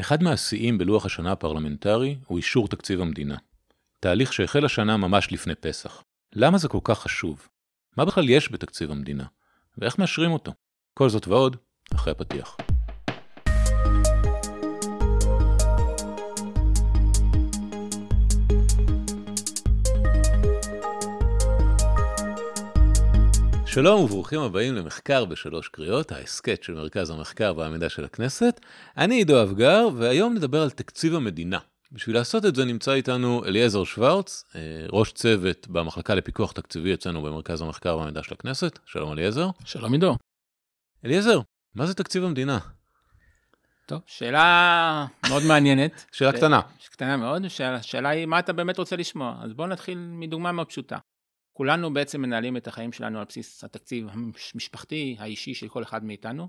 אחד מהשיאים בלוח השנה הפרלמנטרי הוא אישור תקציב המדינה. תהליך שהחל השנה ממש לפני פסח. למה זה כל כך חשוב? מה בכלל יש בתקציב המדינה? ואיך מאשרים אותו? כל זאת ועוד, אחרי הפתיח. שלום וברוכים הבאים למחקר בשלוש קריאות, ההסכת של מרכז המחקר והמידע של הכנסת. אני עידו אבגר, והיום נדבר על תקציב המדינה. בשביל לעשות את זה נמצא איתנו אליעזר שוורץ, אה, ראש צוות במחלקה לפיקוח תקציבי אצלנו במרכז המחקר והמידע של הכנסת. שלום אליעזר. שלום עידו. אליעזר, מה זה תקציב המדינה? טוב, שאלה מאוד מעניינת. שאלה קטנה. קטנה מאוד, השאלה היא מה אתה באמת רוצה לשמוע. אז בואו נתחיל מדוגמה מאוד פשוטה. כולנו בעצם מנהלים את החיים שלנו על בסיס התקציב המשפחתי, האישי של כל אחד מאיתנו,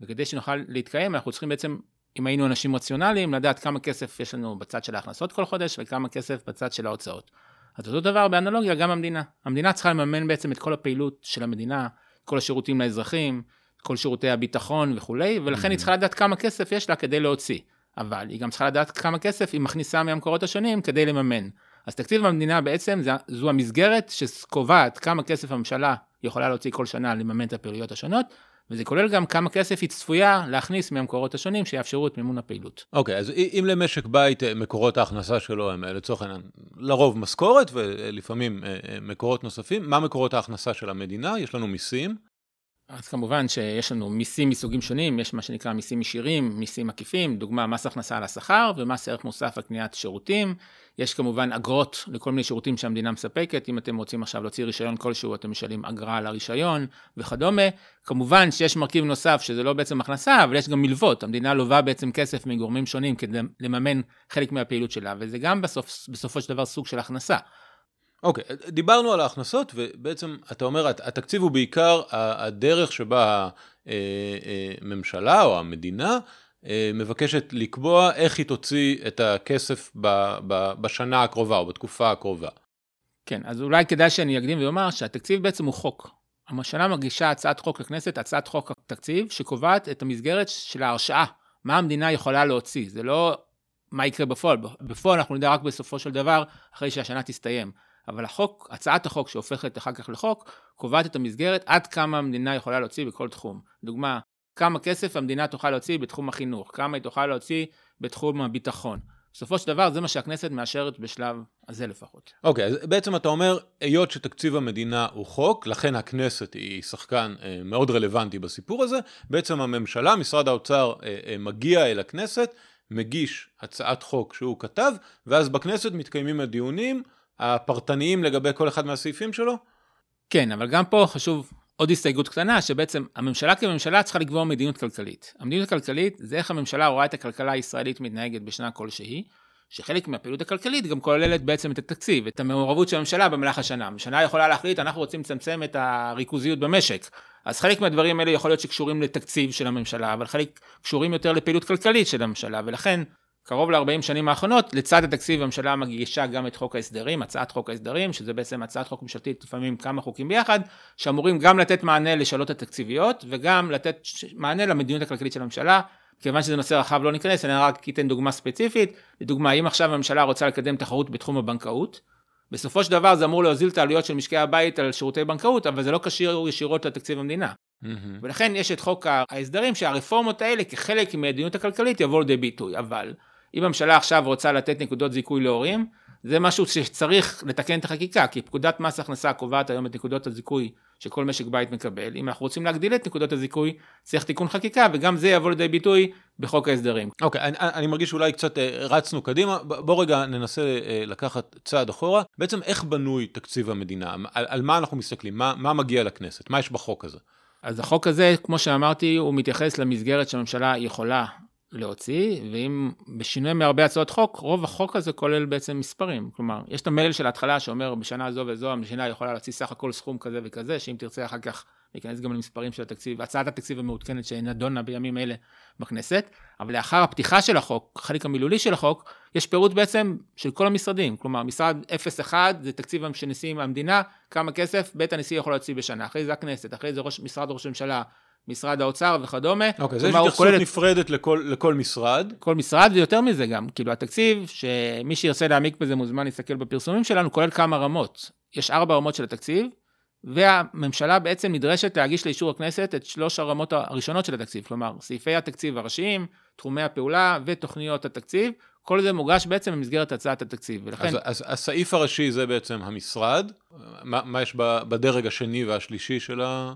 וכדי שנוכל להתקיים אנחנו צריכים בעצם, אם היינו אנשים רציונליים, לדעת כמה כסף יש לנו בצד של ההכנסות כל חודש וכמה כסף בצד של ההוצאות. אז אותו דבר באנלוגיה גם המדינה. המדינה צריכה לממן בעצם את כל הפעילות של המדינה, כל השירותים לאזרחים, כל שירותי הביטחון וכולי, ולכן היא mm-hmm. צריכה לדעת כמה כסף יש לה כדי להוציא. אבל היא גם צריכה לדעת כמה כסף היא מכניסה מהמקורות השונים כדי לממן. אז תקציב המדינה בעצם זה, זו המסגרת שקובעת כמה כסף הממשלה יכולה להוציא כל שנה לממן את הפעילויות השונות, וזה כולל גם כמה כסף היא צפויה להכניס מהמקורות השונים שיאפשרו את מימון הפעילות. אוקיי, okay, אז אם למשק בית אה, מקורות ההכנסה שלו הם אה, לצורך העניין לרוב משכורת ולפעמים אה, מקורות נוספים, מה מקורות ההכנסה של המדינה? יש לנו מיסים. אז כמובן שיש לנו מיסים מסוגים שונים, יש מה שנקרא מיסים ישירים, מיסים עקיפים, דוגמה מס הכנסה על השכר ומס ערך מוסף על קניית שירותים. יש כמובן אגרות לכל מיני שירותים שהמדינה מספקת, אם אתם רוצים עכשיו להוציא רישיון כלשהו אתם משלמים אגרה על הרישיון וכדומה. כמובן שיש מרכיב נוסף שזה לא בעצם הכנסה, אבל יש גם מלוות, המדינה לובה בעצם כסף מגורמים שונים כדי לממן חלק מהפעילות שלה, וזה גם בסוף, בסופו של דבר סוג של הכנסה. אוקיי, okay, דיברנו על ההכנסות, ובעצם אתה אומר, התקציב הוא בעיקר הדרך שבה הממשלה אה, אה, או המדינה מבקשת לקבוע איך היא תוציא את הכסף בשנה הקרובה או בתקופה הקרובה. כן, אז אולי כדאי שאני אקדים ואומר שהתקציב בעצם הוא חוק. הממשלה מגישה הצעת חוק לכנסת, הצעת חוק התקציב, שקובעת את המסגרת של ההרשאה, מה המדינה יכולה להוציא. זה לא מה יקרה בפועל, בפועל אנחנו נדע רק בסופו של דבר, אחרי שהשנה תסתיים. אבל החוק, הצעת החוק שהופכת אחר כך לחוק, קובעת את המסגרת עד כמה המדינה יכולה להוציא בכל תחום. דוגמה, כמה כסף המדינה תוכל להוציא בתחום החינוך, כמה היא תוכל להוציא בתחום הביטחון. בסופו של דבר זה מה שהכנסת מאשרת בשלב הזה לפחות. אוקיי, okay, אז בעצם אתה אומר, היות שתקציב המדינה הוא חוק, לכן הכנסת היא שחקן אה, מאוד רלוונטי בסיפור הזה, בעצם הממשלה, משרד האוצר אה, אה, מגיע אל הכנסת, מגיש הצעת חוק שהוא כתב, ואז בכנסת מתקיימים הדיונים הפרטניים לגבי כל אחד מהסעיפים שלו? כן, אבל גם פה חשוב עוד הסתייגות קטנה, שבעצם הממשלה כממשלה צריכה לקבוע מדיניות כלכלית. המדיניות הכלכלית זה איך הממשלה רואה את הכלכלה הישראלית מתנהגת בשנה כלשהי, שחלק מהפעילות הכלכלית גם כוללת בעצם את התקציב, את המעורבות של הממשלה במהלך השנה. הממשלה יכולה להחליט, אנחנו רוצים לצמצם את הריכוזיות במשק. אז חלק מהדברים האלה יכול להיות שקשורים לתקציב של הממשלה, אבל חלק קשורים יותר לפעילות כלכלית של הממשלה, ולכן קרוב ל-40 שנים האחרונות, לצד התקציב הממשלה מגישה גם את חוק ההסדרים, הצעת חוק ההסדרים, שזה בעצם הצעת חוק ממשלתית, לפעמים כמה חוקים ביחד, שאמורים גם לתת מענה לשאלות התקציביות, וגם לתת מענה למדיניות הכלכלית של הממשלה. כיוון שזה נושא רחב לא ניכנס, אני רק אתן דוגמה ספציפית. לדוגמה, אם עכשיו הממשלה רוצה לקדם תחרות בתחום הבנקאות, בסופו של דבר זה אמור להוזיל את העלויות של משקי הבית על שירותי בנקאות, אבל זה לא קשור ישירות לתקציב המדינה. Mm-hmm. ולכן יש את חוק ההסדרים שהרפורמות האלה כחלק מהמדיניות הכלכלית יבואו לידי ביטוי, אבל אם הממשלה עכשיו רוצה לתת נקודות זיכוי להורים, זה משהו שצריך לתקן את החקיקה, כי פקודת מס הכנסה קובעת היום את נקודות הזיכוי שכל משק בית מקבל. אם אנחנו רוצים להגדיל את נקודות הזיכוי, צריך תיקון חקיקה, וגם זה יבוא לידי ביטוי בחוק ההסדרים. אוקיי, okay, אני, אני מרגיש שאולי קצת אה, רצנו קדימה, בוא רגע ננסה אה, לקחת צעד אחורה. בעצם איך בנוי תקציב המדינה? על, על מה אנחנו מסתכלים? מה, מה מגיע לכנסת? מה יש בחוק הזה? אז החוק הזה, כמו שאמרתי, הוא מתייחס למסגרת שהממשלה יכולה להוציא, ואם בשינוי מהרבה הצעות חוק, רוב החוק הזה כולל בעצם מספרים. כלומר, יש את המלל של ההתחלה שאומר בשנה זו וזו המדינה יכולה להוציא סך הכל סכום כזה וכזה, שאם תרצה אחר כך להיכנס גם למספרים של התקציב, הצעת התקציב המעודכנת שנדונה בימים אלה בכנסת, אבל לאחר הפתיחה של החוק, החלק המילולי של החוק, יש פירוט בעצם של כל המשרדים. כלומר, משרד 01 זה תקציב שנשיא המדינה, כמה כסף בית הנשיא יכול להוציא בשנה, אחרי זה הכנסת, אחרי זה ראש, משרד ראש הממשלה, משרד האוצר וכדומה. אוקיי, okay, זו התייחסות כוללת... נפרדת לכל, לכל משרד. כל משרד, ויותר מזה גם, כאילו התקציב, שמי שירצה להעמיק בזה מוזמן להסתכל בפרסומים שלנו, כולל כמה רמות. יש ארבע רמות של התקציב, והממשלה בעצם נדרשת להגיש לאישור הכנסת את שלוש הרמות הראשונות של התקציב, כלומר, סעיפי התקציב הראשיים, תחומי הפעולה ותוכניות התקציב, כל זה מוגש בעצם במסגרת הצעת התקציב, ולכן... אז, אז הסעיף הראשי זה בעצם המשרד, מה, מה יש בדרג השני והשלישי של ה...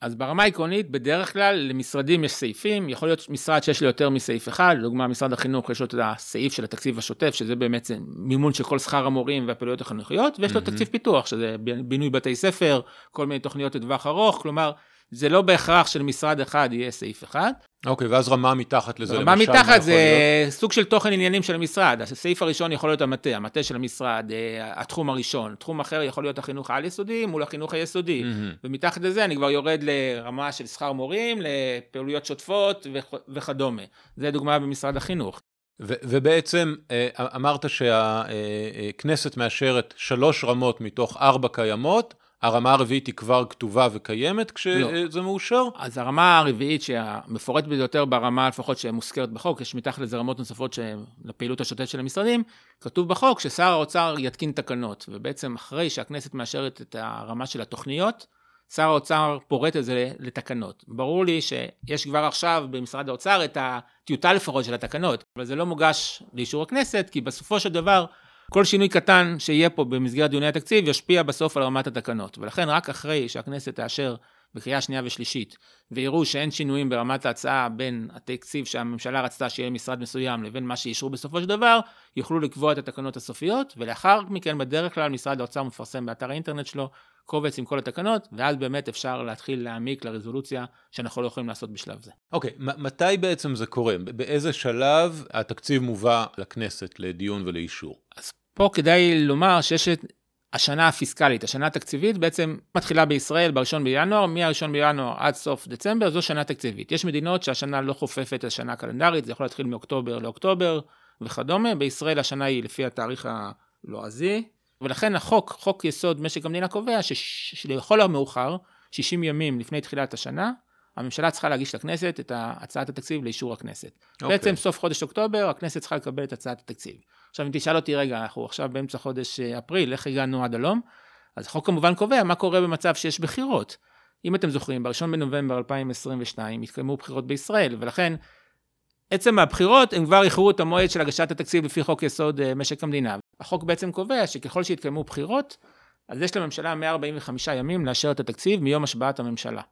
אז ברמה העקרונית, בדרך כלל למשרדים יש סעיפים, יכול להיות משרד שיש לו יותר מסעיף אחד, לדוגמה משרד החינוך יש לו את הסעיף של התקציב השוטף, שזה באמת מימון של כל שכר המורים והפעילויות החינוכיות, ויש לו mm-hmm. תקציב פיתוח, שזה בינוי בתי ספר, כל מיני תוכניות לטווח ארוך, כלומר, זה לא בהכרח שלמשרד אחד יהיה סעיף אחד. אוקיי, ואז רמה מתחת לזה, רמה למשל, מתחת זה להיות? סוג של תוכן עניינים של המשרד. הסעיף הראשון יכול להיות המטה, המטה של המשרד, אה, התחום הראשון. תחום אחר יכול להיות החינוך העל-יסודי מול החינוך היסודי. Mm-hmm. ומתחת לזה אני כבר יורד לרמה של שכר מורים, לפעילויות שוטפות וכדומה. זה דוגמה במשרד החינוך. ו- ובעצם אה, אמרת שהכנסת מאשרת שלוש רמות מתוך ארבע קיימות. הרמה הרביעית היא כבר כתובה וקיימת כשזה לא. מאושר? אז הרמה הרביעית שהמפורטת ביותר ברמה לפחות שמוזכרת בחוק, יש מתחת לזה רמות נוספות לפעילות השוטפת של המשרדים, כתוב בחוק ששר האוצר יתקין תקנות, ובעצם אחרי שהכנסת מאשרת את הרמה של התוכניות, שר האוצר פורט את זה לתקנות. ברור לי שיש כבר עכשיו במשרד האוצר את הטיוטה לפחות של התקנות, אבל זה לא מוגש לאישור הכנסת, כי בסופו של דבר כל שינוי קטן שיהיה פה במסגרת דיוני התקציב ישפיע בסוף על רמת התקנות, ולכן רק אחרי שהכנסת תאשר בקריאה שנייה ושלישית, ויראו שאין שינויים ברמת ההצעה בין התקציב שהממשלה רצתה שיהיה משרד מסוים לבין מה שאישרו בסופו של דבר, יוכלו לקבוע את התקנות הסופיות, ולאחר מכן בדרך כלל משרד האוצר מפרסם באתר האינטרנט שלו קובץ עם כל התקנות, ואז באמת אפשר להתחיל להעמיק לרזולוציה שאנחנו לא יכולים לעשות בשלב זה. אוקיי, okay, מתי בעצם זה קורה? באיזה שלב התקציב מובא לכנסת לדיון ולאישור? אז פה כדאי לומר שיש השנה הפיסקלית, השנה התקציבית בעצם מתחילה בישראל ב-1 בינואר, מ-1 בינואר עד סוף דצמבר זו שנה תקציבית. יש מדינות שהשנה לא חופפת את השנה הקלנדרית, זה יכול להתחיל מאוקטובר לאוקטובר וכדומה, בישראל השנה היא לפי התאריך הלועזי, ולכן החוק, חוק יסוד משק המדינה קובע שלכל המאוחר, 60 ימים לפני תחילת השנה, הממשלה צריכה להגיש לכנסת את הצעת התקציב לאישור הכנסת. Okay. אוקיי. בעצם סוף חודש אוקטובר הכנסת צריכה לקבל את הצעת התקציב. עכשיו אם תשאל אותי רגע, אנחנו עכשיו באמצע חודש אה, אפריל, איך הגענו עד הלום? אז החוק כמובן קובע מה קורה במצב שיש בחירות. אם אתם זוכרים, ב-1 בנובמבר 2022 התקיימו בחירות בישראל, ולכן עצם הבחירות הם כבר איחרו את המועד של הגשת התקציב לפי חוק יסוד אה, משק המדינה. החוק בעצם קובע שככל שיתקיימו בחירות, אז יש לממשלה 145 ימים לאשר את התקציב מיום השבעת הממשלה.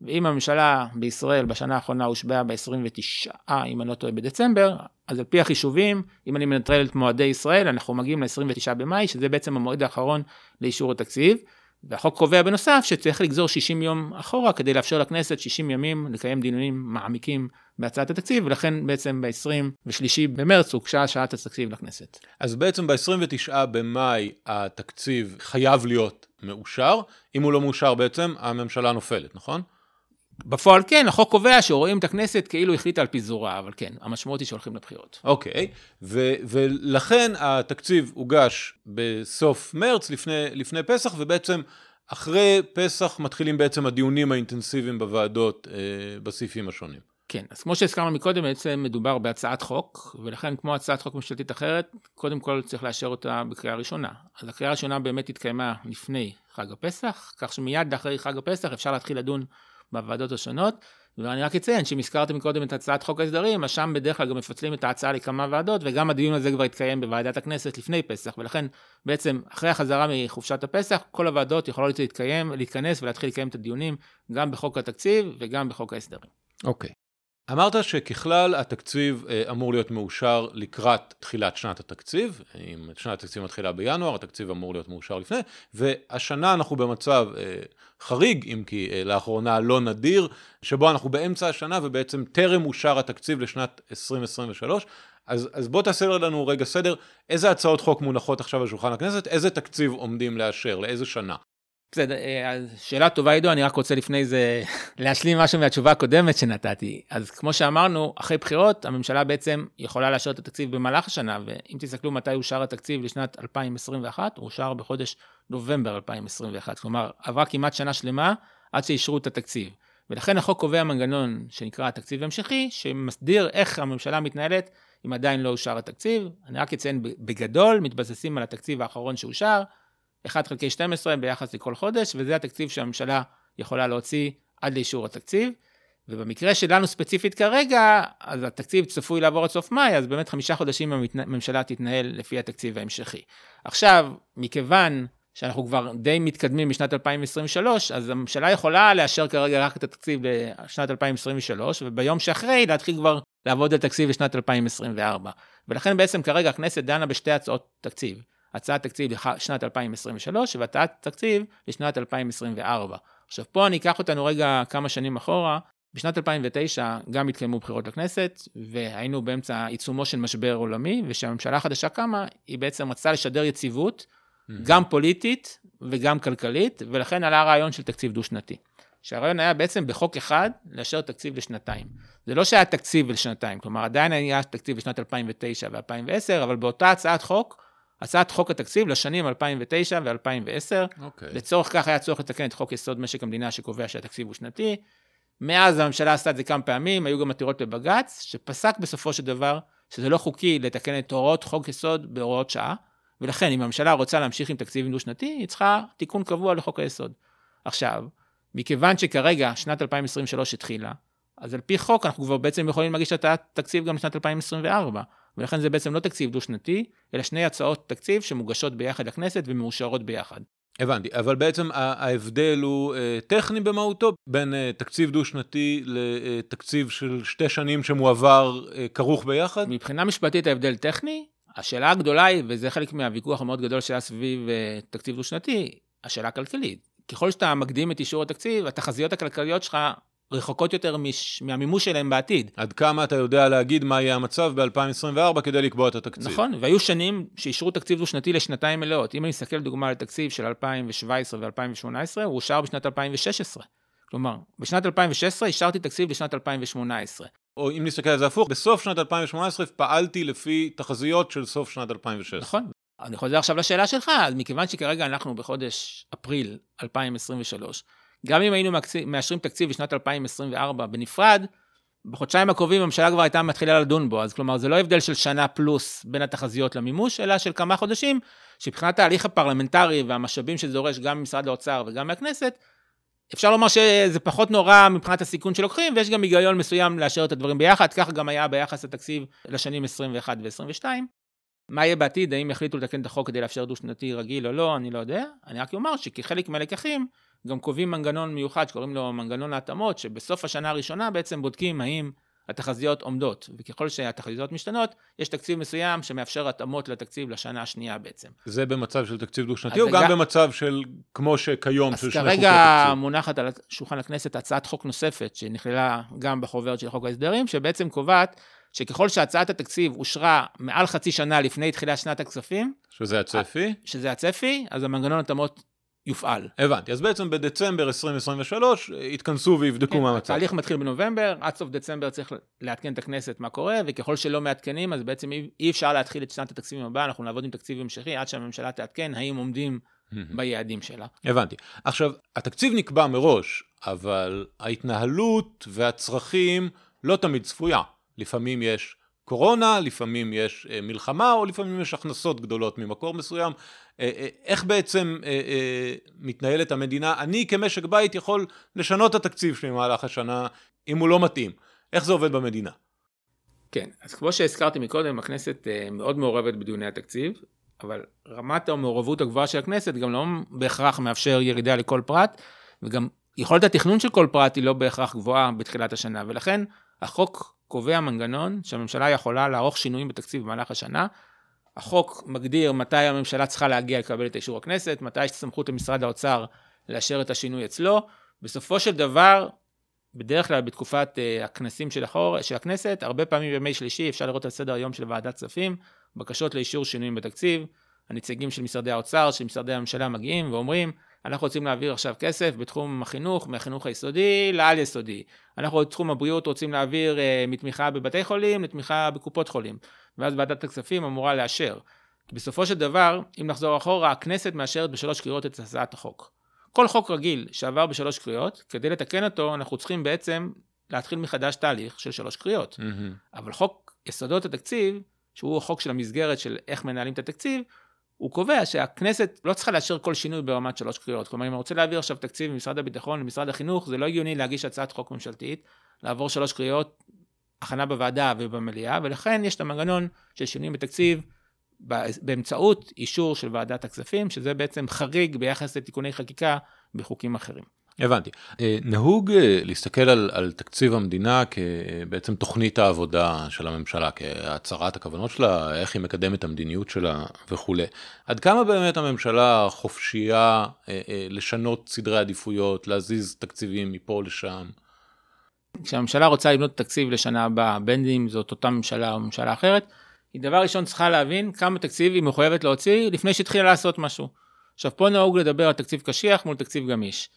ואם הממשלה בישראל בשנה האחרונה הושבעה ב-29, אם אני לא טועה, בדצמבר, אז על פי החישובים, אם אני מנטרל את מועדי ישראל, אנחנו מגיעים ל-29 במאי, שזה בעצם המועד האחרון לאישור התקציב. והחוק קובע בנוסף שצריך לגזור 60 יום אחורה כדי לאפשר לכנסת 60 ימים לקיים דיונים מעמיקים בהצעת התקציב, ולכן בעצם ב-23 במרץ הוגשה השעת התקציב לכנסת. אז בעצם ב-29 במאי התקציב חייב להיות מאושר, אם הוא לא מאושר בעצם הממשלה נופלת, נכון? בפועל כן, החוק קובע שרואים את הכנסת כאילו החליטה על פיזורה, אבל כן, המשמעות היא שהולכים לבחירות. אוקיי, okay. ו- ולכן התקציב הוגש בסוף מרץ, לפני, לפני פסח, ובעצם אחרי פסח מתחילים בעצם הדיונים האינטנסיביים בוועדות אה, בסעיפים השונים. כן, אז כמו שהזכרנו מקודם, בעצם מדובר בהצעת חוק, ולכן כמו הצעת חוק ממשלתית אחרת, קודם כל צריך לאשר אותה בקריאה ראשונה. אז הקריאה הראשונה באמת התקיימה לפני חג הפסח, כך שמיד אחרי חג הפסח אפשר להתחיל לדון בוועדות השונות. ואני רק אציין שאם הזכרתם קודם את הצעת חוק ההסדרים, אז שם בדרך כלל גם מפצלים את ההצעה לכמה ועדות, וגם הדיון הזה כבר התקיים בוועדת הכנסת לפני פסח, ולכן בעצם אחרי החזרה מחופשת הפסח, כל הוועדות יכולות להתקיים, להתכנס ולהתחיל לקיים את הדיונים גם בחוק התקציב וגם בחוק ההסדרים. אוקיי. Okay. אמרת שככלל התקציב אה, אמור להיות מאושר לקראת תחילת שנת התקציב, אם שנת התקציב מתחילה בינואר, התקציב אמור להיות מאושר לפני, והשנה אנחנו במצב אה, חריג, אם כי אה, לאחרונה לא נדיר, שבו אנחנו באמצע השנה ובעצם טרם אושר התקציב לשנת 2023. אז, אז בוא תעשה לנו רגע סדר, איזה הצעות חוק מונחות עכשיו על שולחן הכנסת, איזה תקציב עומדים לאשר, לאיזה שנה? בסדר, אה, שאלה טובה עידו, אני רק רוצה לפני זה להשלים משהו מהתשובה הקודמת שנתתי. אז כמו שאמרנו, אחרי בחירות הממשלה בעצם יכולה לאשר את התקציב במהלך השנה, ואם תסתכלו מתי אושר התקציב לשנת 2021, הוא אושר בחודש נובמבר 2021, כלומר עברה כמעט שנה שלמה עד שאישרו את התקציב. ולכן החוק קובע מנגנון שנקרא תקציב המשכי, שמסדיר איך הממשלה מתנהלת אם עדיין לא אושר התקציב. אני רק אציין בגדול, מתבססים על התקציב האחרון שאושר, 1 חלקי 12 ביחס לכל חודש, וזה התקציב שהממשלה יכולה להוציא עד לאישור התקציב. ובמקרה שלנו ספציפית כרגע, אז התקציב צפוי לעבור עד סוף מאי, אז באמת חמישה חודשים הממשלה תתנהל לפי התקציב ההמשכי. עכשיו, מכיוון שאנחנו כבר די מתקדמים בשנת 2023, אז הממשלה יכולה לאשר כרגע רק את התקציב לשנת 2023, וביום שאחרי להתחיל כבר לעבוד על תקציב לשנת 2024. ולכן בעצם כרגע הכנסת דנה בשתי הצעות תקציב. הצעת תקציב לשנת 2023 והצעת תקציב לשנת 2024. עכשיו פה אני אקח אותנו רגע כמה שנים אחורה. בשנת 2009 גם התקיימו בחירות לכנסת, והיינו באמצע עיצומו של משבר עולמי, ושהממשלה החדשה קמה, היא בעצם רצתה לשדר יציבות, mm-hmm. גם פוליטית וגם כלכלית, ולכן עלה הרעיון של תקציב דו-שנתי. שהרעיון היה בעצם בחוק אחד לאשר תקציב לשנתיים. זה לא שהיה תקציב לשנתיים, כלומר עדיין היה תקציב לשנת 2009 ו-2010, אבל באותה הצעת חוק, הצעת חוק התקציב לשנים 2009 ו-2010. Okay. לצורך כך היה צורך לתקן את חוק יסוד משק המדינה שקובע שהתקציב הוא שנתי. מאז הממשלה עשתה את זה כמה פעמים, היו גם עתירות בבג"ץ, שפסק בסופו של דבר שזה לא חוקי לתקן את הוראות חוק יסוד בהוראות שעה, ולכן אם הממשלה רוצה להמשיך עם תקציב דו-שנתי, היא צריכה תיקון קבוע לחוק היסוד. עכשיו, מכיוון שכרגע שנת 2023 התחילה, אז על פי חוק אנחנו כבר בעצם יכולים להגיש את התקציב גם לשנת 2024, ולכן זה בעצם לא תקציב דו-שנתי, אלא שני הצעות תקציב שמוגשות ביחד לכנסת ומאושרות ביחד. הבנתי, אבל בעצם ההבדל הוא אה, טכני במהותו בין אה, תקציב דו-שנתי לתקציב של שתי שנים שמועבר אה, כרוך ביחד? מבחינה משפטית ההבדל טכני, השאלה הגדולה היא, וזה חלק מהוויכוח המאוד גדול שהיה סביב תקציב דו-שנתי, השאלה הכלכלית. ככל שאתה מקדים את אישור התקציב, התחזיות הכלכליות שלך רחוקות יותר מש... מהמימוש שלהם בעתיד. עד כמה אתה יודע להגיד מה יהיה המצב ב-2024 כדי לקבוע את התקציב. נכון, והיו שנים שאישרו תקציב דו-שנתי לשנתיים מלאות. אם אני מסתכל דוגמה על תקציב של 2017 ו-2018, הוא אושר בשנת 2016. כלומר, בשנת 2016 אישרתי תקציב לשנת 2018. או אם נסתכל על זה הפוך, בסוף שנת 2018 פעלתי לפי תחזיות של סוף שנת 2016. נכון. אני חוזר עכשיו לשאלה שלך, אז מכיוון שכרגע אנחנו בחודש אפריל 2023, גם אם היינו מאשרים תקציב לשנת 2024 בנפרד, בחודשיים הקרובים הממשלה כבר הייתה מתחילה לדון בו, אז כלומר זה לא הבדל של שנה פלוס בין התחזיות למימוש, אלא של כמה חודשים, שמבחינת ההליך הפרלמנטרי והמשאבים שזה דורש גם ממשרד האוצר וגם מהכנסת, אפשר לומר שזה פחות נורא מבחינת הסיכון שלוקחים, ויש גם היגיון מסוים לאשר את הדברים ביחד, כך גם היה ביחס לתקציב לשנים 21 ו-22. מה יהיה בעתיד, האם יחליטו לתקן את החוק כדי לאפשר דו-שנתי רגיל או לא, אני לא יודע. אני רק אומר שכחלק מהלקחים, גם קובעים מנגנון מיוחד שקוראים לו מנגנון ההתאמות, שבסוף השנה הראשונה בעצם בודקים האם התחזיות עומדות, וככל שהתחזיות משתנות, יש תקציב מסוים שמאפשר התאמות לתקציב לשנה השנייה בעצם. זה במצב של תקציב דו-שנתי, או גם ג... במצב של כמו שכיום, של שני חוקי תקציב? אז כרגע מונחת על שולחן הכנסת הצעת חוק נוספת, שנכללה גם בחוברת של חוק ההסדרים, שבעצם קובעת שככל שהצעת התקציב אושרה מעל חצי שנה לפני תחילת שנת הכספים, שזה הצפי? שזה הצפי, אז המנגנון התאמות יופעל. הבנתי, אז בעצם בדצמבר 2023 יתכנסו ויבדקו כן, מה המצב. התהליך מתחיל בנובמבר, עד סוף דצמבר צריך לעדכן את הכנסת מה קורה, וככל שלא מעדכנים, אז בעצם אי, אי אפשר להתחיל את שנת התקציבים הבאה, אנחנו נעבוד עם תקציב המשכי עד שהממשלה תעדכן האם עומדים ביעדים שלה. הבנתי. עכשיו, התקציב נקבע מראש, אבל ההתנהלות והצרכים לא תמיד צפויה. לפעמים יש קורונה, לפעמים יש אה, מלחמה, או לפעמים יש הכנסות גדולות ממקור מסוים. אה, אה, איך בעצם מתנהלת המדינה? אני כמשק בית יכול לשנות את התקציב שלי במהלך השנה, אם הוא לא מתאים. איך זה עובד במדינה? כן, אז כמו שהזכרתי מקודם, הכנסת מאוד מעורבת בדיוני התקציב, אבל רמת המעורבות הגבוהה של הכנסת גם לא בהכרח מאפשר ירידה לכל פרט, וגם יכולת התכנון של כל פרט היא לא בהכרח גבוהה בתחילת השנה, ולכן החוק קובע מנגנון שהממשלה יכולה לערוך שינויים בתקציב במהלך השנה. החוק מגדיר מתי הממשלה צריכה להגיע לקבל את אישור הכנסת, מתי יש סמכות למשרד האוצר לאשר את השינוי אצלו. בסופו של דבר, בדרך כלל בתקופת uh, הכנסים של, החור, של הכנסת, הרבה פעמים בימי שלישי אפשר לראות על סדר היום של ועדת כספים, בקשות לאישור שינויים בתקציב. הנציגים של משרדי האוצר, של משרדי הממשלה מגיעים ואומרים, אנחנו רוצים להעביר עכשיו כסף בתחום החינוך, מהחינוך היסודי לעל יסודי. אנחנו בתחום הבריאות רוצים להעביר uh, מתמיכה בבתי חולים לתמיכה בקופות חולים. ואז ועדת הכספים אמורה לאשר. בסופו של דבר, אם נחזור אחורה, הכנסת מאשרת בשלוש קריאות את הצעת החוק. כל חוק רגיל שעבר בשלוש קריאות, כדי לתקן אותו אנחנו צריכים בעצם להתחיל מחדש תהליך של שלוש קריאות. Mm-hmm. אבל חוק יסודות התקציב, שהוא החוק של המסגרת של איך מנהלים את התקציב, הוא קובע שהכנסת לא צריכה לאשר כל שינוי ברמת שלוש קריאות. כלומר, אם אני רוצה להעביר עכשיו תקציב ממשרד הביטחון למשרד החינוך, זה לא הגיוני להגיש הצעת חוק ממשלתית, לעבור שלוש קריאות, הכנה בוועדה ובמליאה, ולכן יש את המנגנון של שינויים בתקציב באמצעות אישור של ועדת הכספים, שזה בעצם חריג ביחס לתיקוני חקיקה בחוקים אחרים. הבנתי. אה, נהוג אה, להסתכל על, על תקציב המדינה כבעצם תוכנית העבודה של הממשלה, כהצהרת הכוונות שלה, איך היא מקדמת המדיניות שלה וכולי. עד כמה באמת הממשלה חופשייה אה, לשנות סדרי עדיפויות, להזיז תקציבים מפה לשם? כשהממשלה רוצה לבנות תקציב לשנה הבאה, בין אם זאת אותה ממשלה או ממשלה אחרת, היא דבר ראשון צריכה להבין כמה תקציב היא מחויבת להוציא לפני שהתחילה לעשות משהו. עכשיו פה נהוג לדבר על תקציב קשיח מול תקציב גמיש.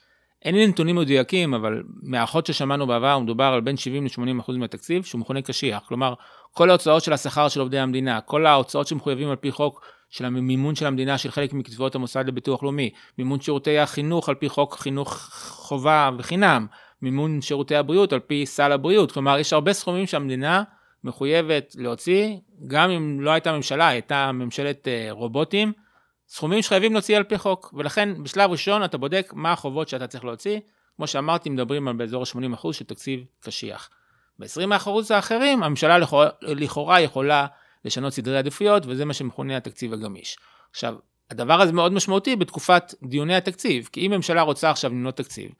אין לי נתונים מדויקים, אבל מהאחות ששמענו בעבר מדובר על בין 70 ל-80 אחוז מהתקציב שהוא מכונה קשיח. כלומר, כל ההוצאות של השכר של עובדי המדינה, כל ההוצאות שמחויבים על פי חוק של המימון של המדינה של חלק מקצבאות המוסד לביטוח לאומי, מימון שירותי החינוך על פי חוק חינוך חובה וחינם, מימון שירותי הבריאות על פי סל הבריאות. כלומר, יש הרבה סכומים שהמדינה מחויבת להוציא, גם אם לא הייתה ממשלה, הייתה ממשלת אה, רובוטים. סכומים שחייבים להוציא על פי חוק, ולכן בשלב ראשון אתה בודק מה החובות שאתה צריך להוציא, כמו שאמרתי מדברים על באזור ה-80% של תקציב קשיח. ב-20% האחרים הממשלה לכאורה יכולה לשנות סדרי עדיפויות וזה מה שמכונה התקציב הגמיש. עכשיו, הדבר הזה מאוד משמעותי בתקופת דיוני התקציב, כי אם ממשלה רוצה עכשיו למנות תקציב,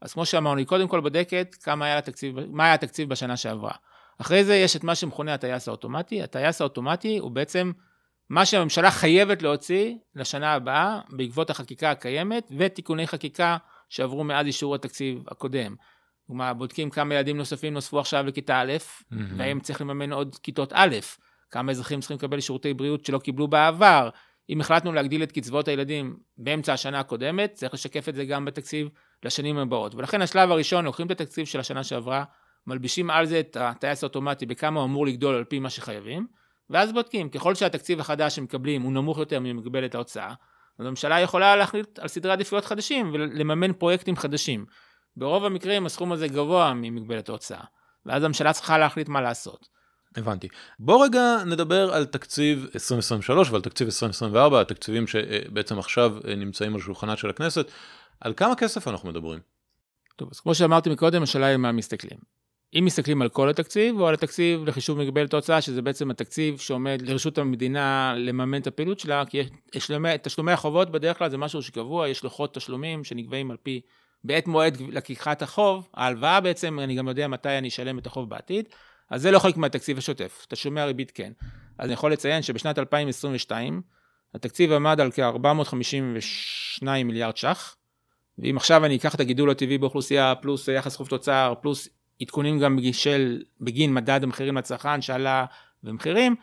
אז כמו שאמרנו, היא קודם כל בודקת כמה היה התקציב, מה היה התקציב בשנה שעברה. אחרי זה יש את מה שמכונה הטייס האוטומטי, הטייס האוטומטי הוא בעצם מה שהממשלה חייבת להוציא לשנה הבאה בעקבות החקיקה הקיימת ותיקוני חקיקה שעברו מאז אישור התקציב הקודם. כלומר, בודקים כמה ילדים נוספים נוספו עכשיו לכיתה א', mm-hmm. והאם צריך לממן עוד כיתות א', כמה אזרחים צריכים לקבל שירותי בריאות שלא קיבלו בעבר. אם החלטנו להגדיל את קצבאות הילדים באמצע השנה הקודמת, צריך לשקף את זה גם בתקציב לשנים הבאות. ולכן השלב הראשון, לוקחים את התקציב של השנה שעברה, מלבישים על זה את הטייס האוטומטי בכמה הוא אמור לגדול על פי מה שחייבים, ואז בודקים, ככל שהתקציב החדש שמקבלים הוא נמוך יותר ממגבלת ההוצאה, אז הממשלה יכולה להחליט על סדרי עדיפויות חדשים ולממן פרויקטים חדשים. ברוב המקרים הסכום הזה גבוה ממגבלת ההוצאה, ואז הממשלה צריכה להחליט מה לעשות. הבנתי. בוא רגע נדבר על תקציב 2023 ועל תקציב 2024, התקציבים שבעצם עכשיו נמצאים על שולחנה של הכנסת. על כמה כסף אנחנו מדברים? טוב, אז כמו שאמרתי מקודם, השאלה היא מה מסתכלים. אם מסתכלים על כל התקציב או על התקציב לחישוב מגבלת ההוצאה, שזה בעצם התקציב שעומד לרשות המדינה לממן את הפעילות שלה, כי יש תשלומי החובות בדרך כלל זה משהו שקבוע, יש לוחות תשלומים שנקבעים על פי, בעת מועד לקיחת החוב, ההלוואה בעצם, אני גם יודע מתי אני אשלם את החוב בעתיד, אז זה לא חלק מהתקציב השוטף, תשלומי הריבית כן. אז אני יכול לציין שבשנת 2022, התקציב עמד על כ-452 מיליארד ש"ח, ואם עכשיו אני אקח את הגידול הטבעי באוכלוסייה, פלוס יחס חוב תוצר, פלוס עדכונים גם של, בגין מדד המחירים לצרכן שעלה במחירים,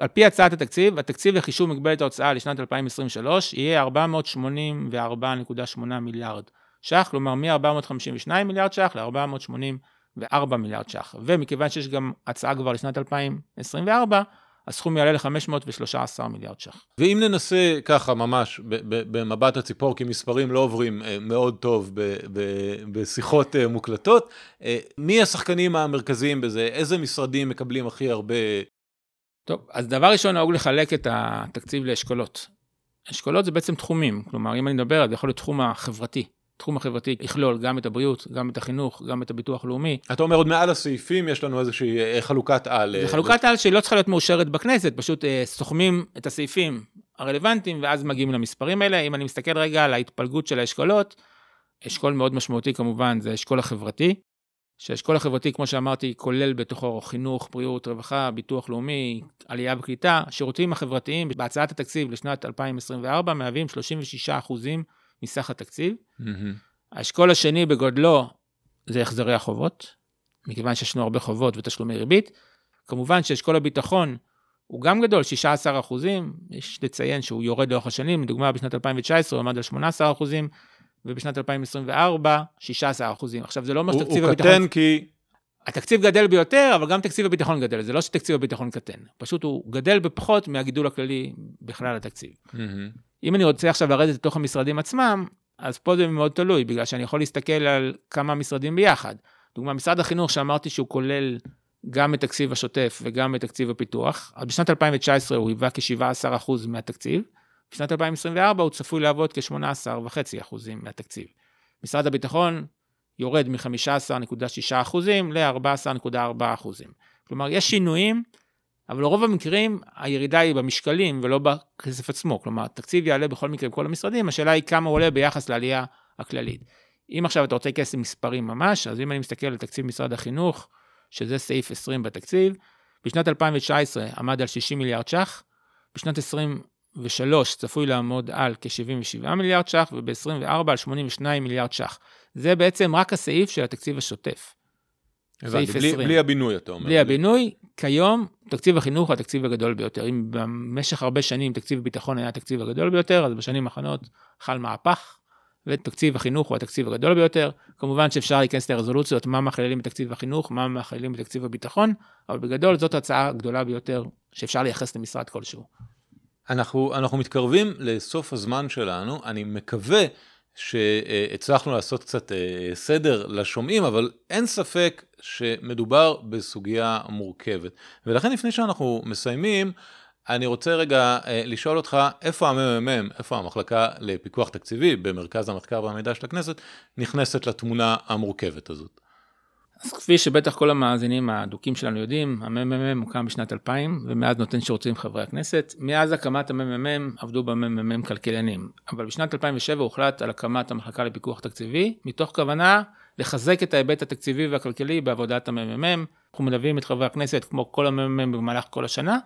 על פי הצעת התקציב, התקציב לחישוב מגבלת ההוצאה לשנת 2023 יהיה 484.8 מיליארד ש"ח, כלומר מ-452 מיליארד ש"ח ל-484 מיליארד ש"ח. ומכיוון שיש גם הצעה כבר לשנת 2024, הסכום יעלה ל-513 מיליארד ש"ח. ואם ננסה ככה ממש במבט הציפור, כי מספרים לא עוברים אה, מאוד טוב בשיחות אה, מוקלטות, אה, מי השחקנים המרכזיים בזה? איזה משרדים מקבלים הכי הרבה? טוב, אז דבר ראשון נהוג לחלק את התקציב לאשכולות. אשכולות זה בעצם תחומים, כלומר אם אני מדבר, זה יכול להיות תחום החברתי. התחום החברתי יכלול גם את הבריאות, גם את החינוך, גם את הביטוח הלאומי. אתה אומר עוד מעל הסעיפים יש לנו איזושהי אה, חלוקת על. זה חלוקת על שלא צריכה להיות מאושרת בכנסת, פשוט אה, סוכמים את הסעיפים הרלוונטיים ואז מגיעים למספרים האלה. אם אני מסתכל רגע על ההתפלגות של האשכולות, אשכול מאוד משמעותי כמובן זה האשכול החברתי, שהאשכול החברתי כמו שאמרתי כולל בתוכו חינוך, בריאות, רווחה, ביטוח לאומי, עלייה וקליטה. השירותים החברתיים בהצעת התקציב לשנת 2024 מהווים 36 אחוזים מסך התקציב. Mm-hmm. האשכול השני בגודלו זה החזרי החובות, מכיוון שיש לנו הרבה חובות ותשלומי ריבית. כמובן שאשכול הביטחון הוא גם גדול, 16 אחוזים, יש לציין שהוא יורד לאורך השנים, לדוגמה בשנת 2019 הוא עמד על 18 אחוזים, ובשנת 2024, 16 אחוזים. עכשיו זה לא אומר שתקציב הביטחון... הוא קטן כי... התקציב גדל ביותר, אבל גם תקציב הביטחון גדל, זה לא שתקציב הביטחון קטן, פשוט הוא גדל בפחות מהגידול הכללי בכלל התקציב. Mm-hmm. אם אני רוצה עכשיו לרדת לתוך המשרדים עצמם, אז פה זה מאוד תלוי, בגלל שאני יכול להסתכל על כמה משרדים ביחד. דוגמה, משרד החינוך שאמרתי שהוא כולל גם את תקציב השוטף וגם את תקציב הפיתוח, אז בשנת 2019 הוא היווה כ-17% מהתקציב, בשנת 2024 הוא צפוי לעבוד כ-18.5% מהתקציב. משרד הביטחון יורד מ-15.6% ל-14.4%. כלומר, יש שינויים, אבל ברוב המקרים הירידה היא במשקלים ולא בכסף עצמו. כלומר, תקציב יעלה בכל מקרה בכל המשרדים, השאלה היא כמה הוא עולה ביחס לעלייה הכללית. אם עכשיו אתה רוצה כסף מספרים ממש, אז אם אני מסתכל על תקציב משרד החינוך, שזה סעיף 20 בתקציב, בשנת 2019 עמד על 60 מיליארד ש"ח, בשנת 2023 צפוי לעמוד על כ-77 מיליארד ש"ח, וב-24 על 82 מיליארד ש"ח. זה בעצם רק הסעיף של התקציב השוטף. הבנתי, בלי, בלי הבינוי אתה אומר. בלי הבינוי, כיום תקציב החינוך הוא התקציב הגדול ביותר. אם במשך הרבה שנים תקציב ביטחון היה התקציב הגדול ביותר, אז בשנים האחרונות חל מהפך, ותקציב החינוך הוא התקציב הגדול ביותר. כמובן שאפשר להיכנס לרזולוציות מה מכללים בתקציב החינוך, מה מכללים בתקציב הביטחון, אבל בגדול זאת ההצעה הגדולה ביותר שאפשר לייחס למשרד כלשהו. אנחנו, אנחנו מתקרבים לסוף הזמן שלנו, אני מקווה שהצלחנו לעשות קצת אה, סדר לשומעים, אבל אין ספק שמדובר בסוגיה מורכבת. ולכן לפני שאנחנו מסיימים, אני רוצה רגע אה, לשאול אותך, איפה הממ"מ, איפה המחלקה לפיקוח תקציבי במרכז המחקר והמידע של הכנסת, נכנסת לתמונה המורכבת הזאת? אז כפי שבטח כל המאזינים האדוקים שלנו יודעים, הממ"מ הוקם בשנת 2000 ומאז נותן שירותים חברי הכנסת. מאז הקמת הממ"מ עבדו בממ"מ כלכלנים, אבל בשנת 2007 הוחלט על הקמת המחלקה לפיקוח תקציבי, מתוך כוונה לחזק את ההיבט התקציבי והכלכלי בעבודת הממ"מ. אנחנו מלווים את חברי הכנסת כמו כל הממ"מ במהלך כל השנה,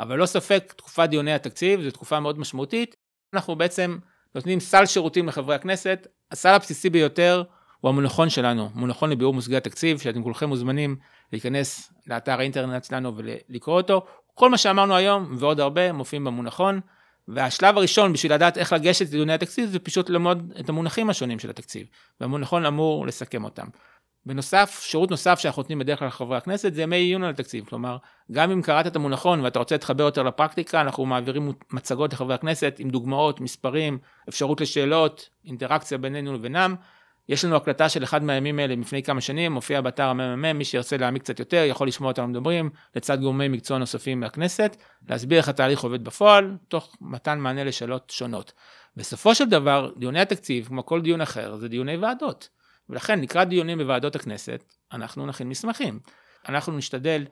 אבל לא ספק תקופת דיוני התקציב זו תקופה מאוד משמעותית. אנחנו בעצם נותנים סל שירותים לחברי הכנסת, הסל הבסיסי ביותר הוא המונחון שלנו, מונחון לביאור מושגי התקציב, שאתם כולכם מוזמנים להיכנס לאתר האינטרנט שלנו ולקרוא אותו. כל מה שאמרנו היום ועוד הרבה מופיעים במונחון, והשלב הראשון בשביל לדעת איך לגשת לדיוני התקציב זה פשוט ללמוד את המונחים השונים של התקציב, והמונחון אמור לסכם אותם. בנוסף, שירות נוסף שאנחנו נותנים בדרך כלל לחברי הכנסת זה ימי עיון על התקציב, כלומר, גם אם קראת את המונחון ואתה רוצה להתחבר יותר לפרקטיקה, אנחנו מעבירים מצגות לחברי הכנסת עם דוגמאות, מספרים, אפשרות לשאלות, אינטראקציה בינינו לבינם, יש לנו הקלטה של אחד מהימים האלה לפני כמה שנים, מופיע באתר הממ"מ, מי שירצה להעמיק קצת יותר יכול לשמוע אותנו מדברים, לצד גורמי מקצוע נוספים מהכנסת, להסביר איך התהליך עובד בפועל, תוך מתן מענה לשאלות שונות. בסופו של דבר, דיוני התקציב, כמו כל דיון אחר, זה דיוני ועדות. ולכן לקראת דיונים בוועדות הכנסת, אנחנו נכין מסמכים. אנחנו נשתדל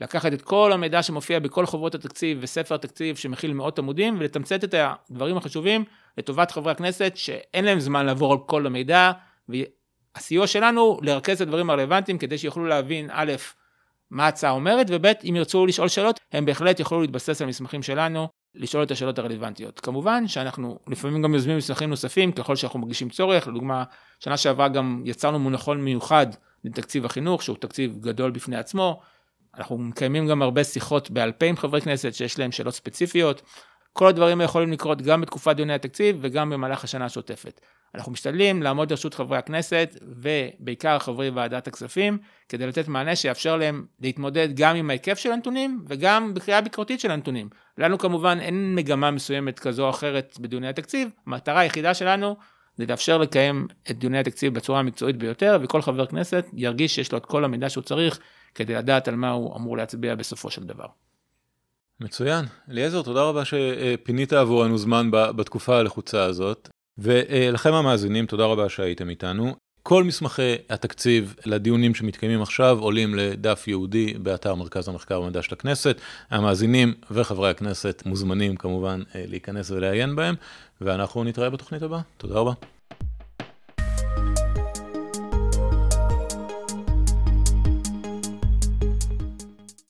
לקחת את כל המידע שמופיע בכל חוברות התקציב וספר תקציב שמכיל מאות עמודים ולתמצת את הדברים החשובים לטובת חברי הכנסת שאין להם זמן לעבור על כל המידע והסיוע שלנו לרכז את הדברים הרלוונטיים כדי שיוכלו להבין א', מה ההצעה אומרת, וב', אם ירצו לשאול שאלות, הם בהחלט יוכלו להתבסס על מסמכים שלנו, לשאול את השאלות הרלוונטיות. כמובן שאנחנו לפעמים גם יוזמים מסמכים נוספים ככל שאנחנו מרגישים צורך, לדוגמה, שנה שעברה גם יצרנו מונחון מיוחד לתקציב החינוך, שהוא תקציב גדול בפני עצמו. אנחנו מקיימים גם הרבה שיחות בעל פה עם חברי כנסת שיש להם שאלות ספציפיות. כל הדברים יכולים לקרות גם בתקופת דיוני התקציב וגם במהלך השנה השוטפת. אנחנו משתדלים לעמוד לרשות חברי הכנסת ובעיקר חברי ועדת הכספים כדי לתת מענה שיאפשר להם להתמודד גם עם ההיקף של הנתונים וגם בקריאה ביקורתית של הנתונים. לנו כמובן אין מגמה מסוימת כזו או אחרת בדיוני התקציב, המטרה היחידה שלנו זה לאפשר לקיים את דיוני התקציב בצורה המקצועית ביותר וכל חבר כנסת ירגיש שיש לו את כל המידע שהוא צריך כדי לדעת על מה הוא אמור להצביע בסופו של דבר. מצוין. אליעזר, תודה רבה שפינית עבורנו זמן בתקופה הלחוצה הזאת. ולכם המאזינים, תודה רבה שהייתם איתנו. כל מסמכי התקציב לדיונים שמתקיימים עכשיו עולים לדף ייעודי באתר מרכז המחקר והמידע של הכנסת. המאזינים וחברי הכנסת מוזמנים כמובן להיכנס ולעיין בהם, ואנחנו נתראה בתוכנית הבאה. תודה רבה.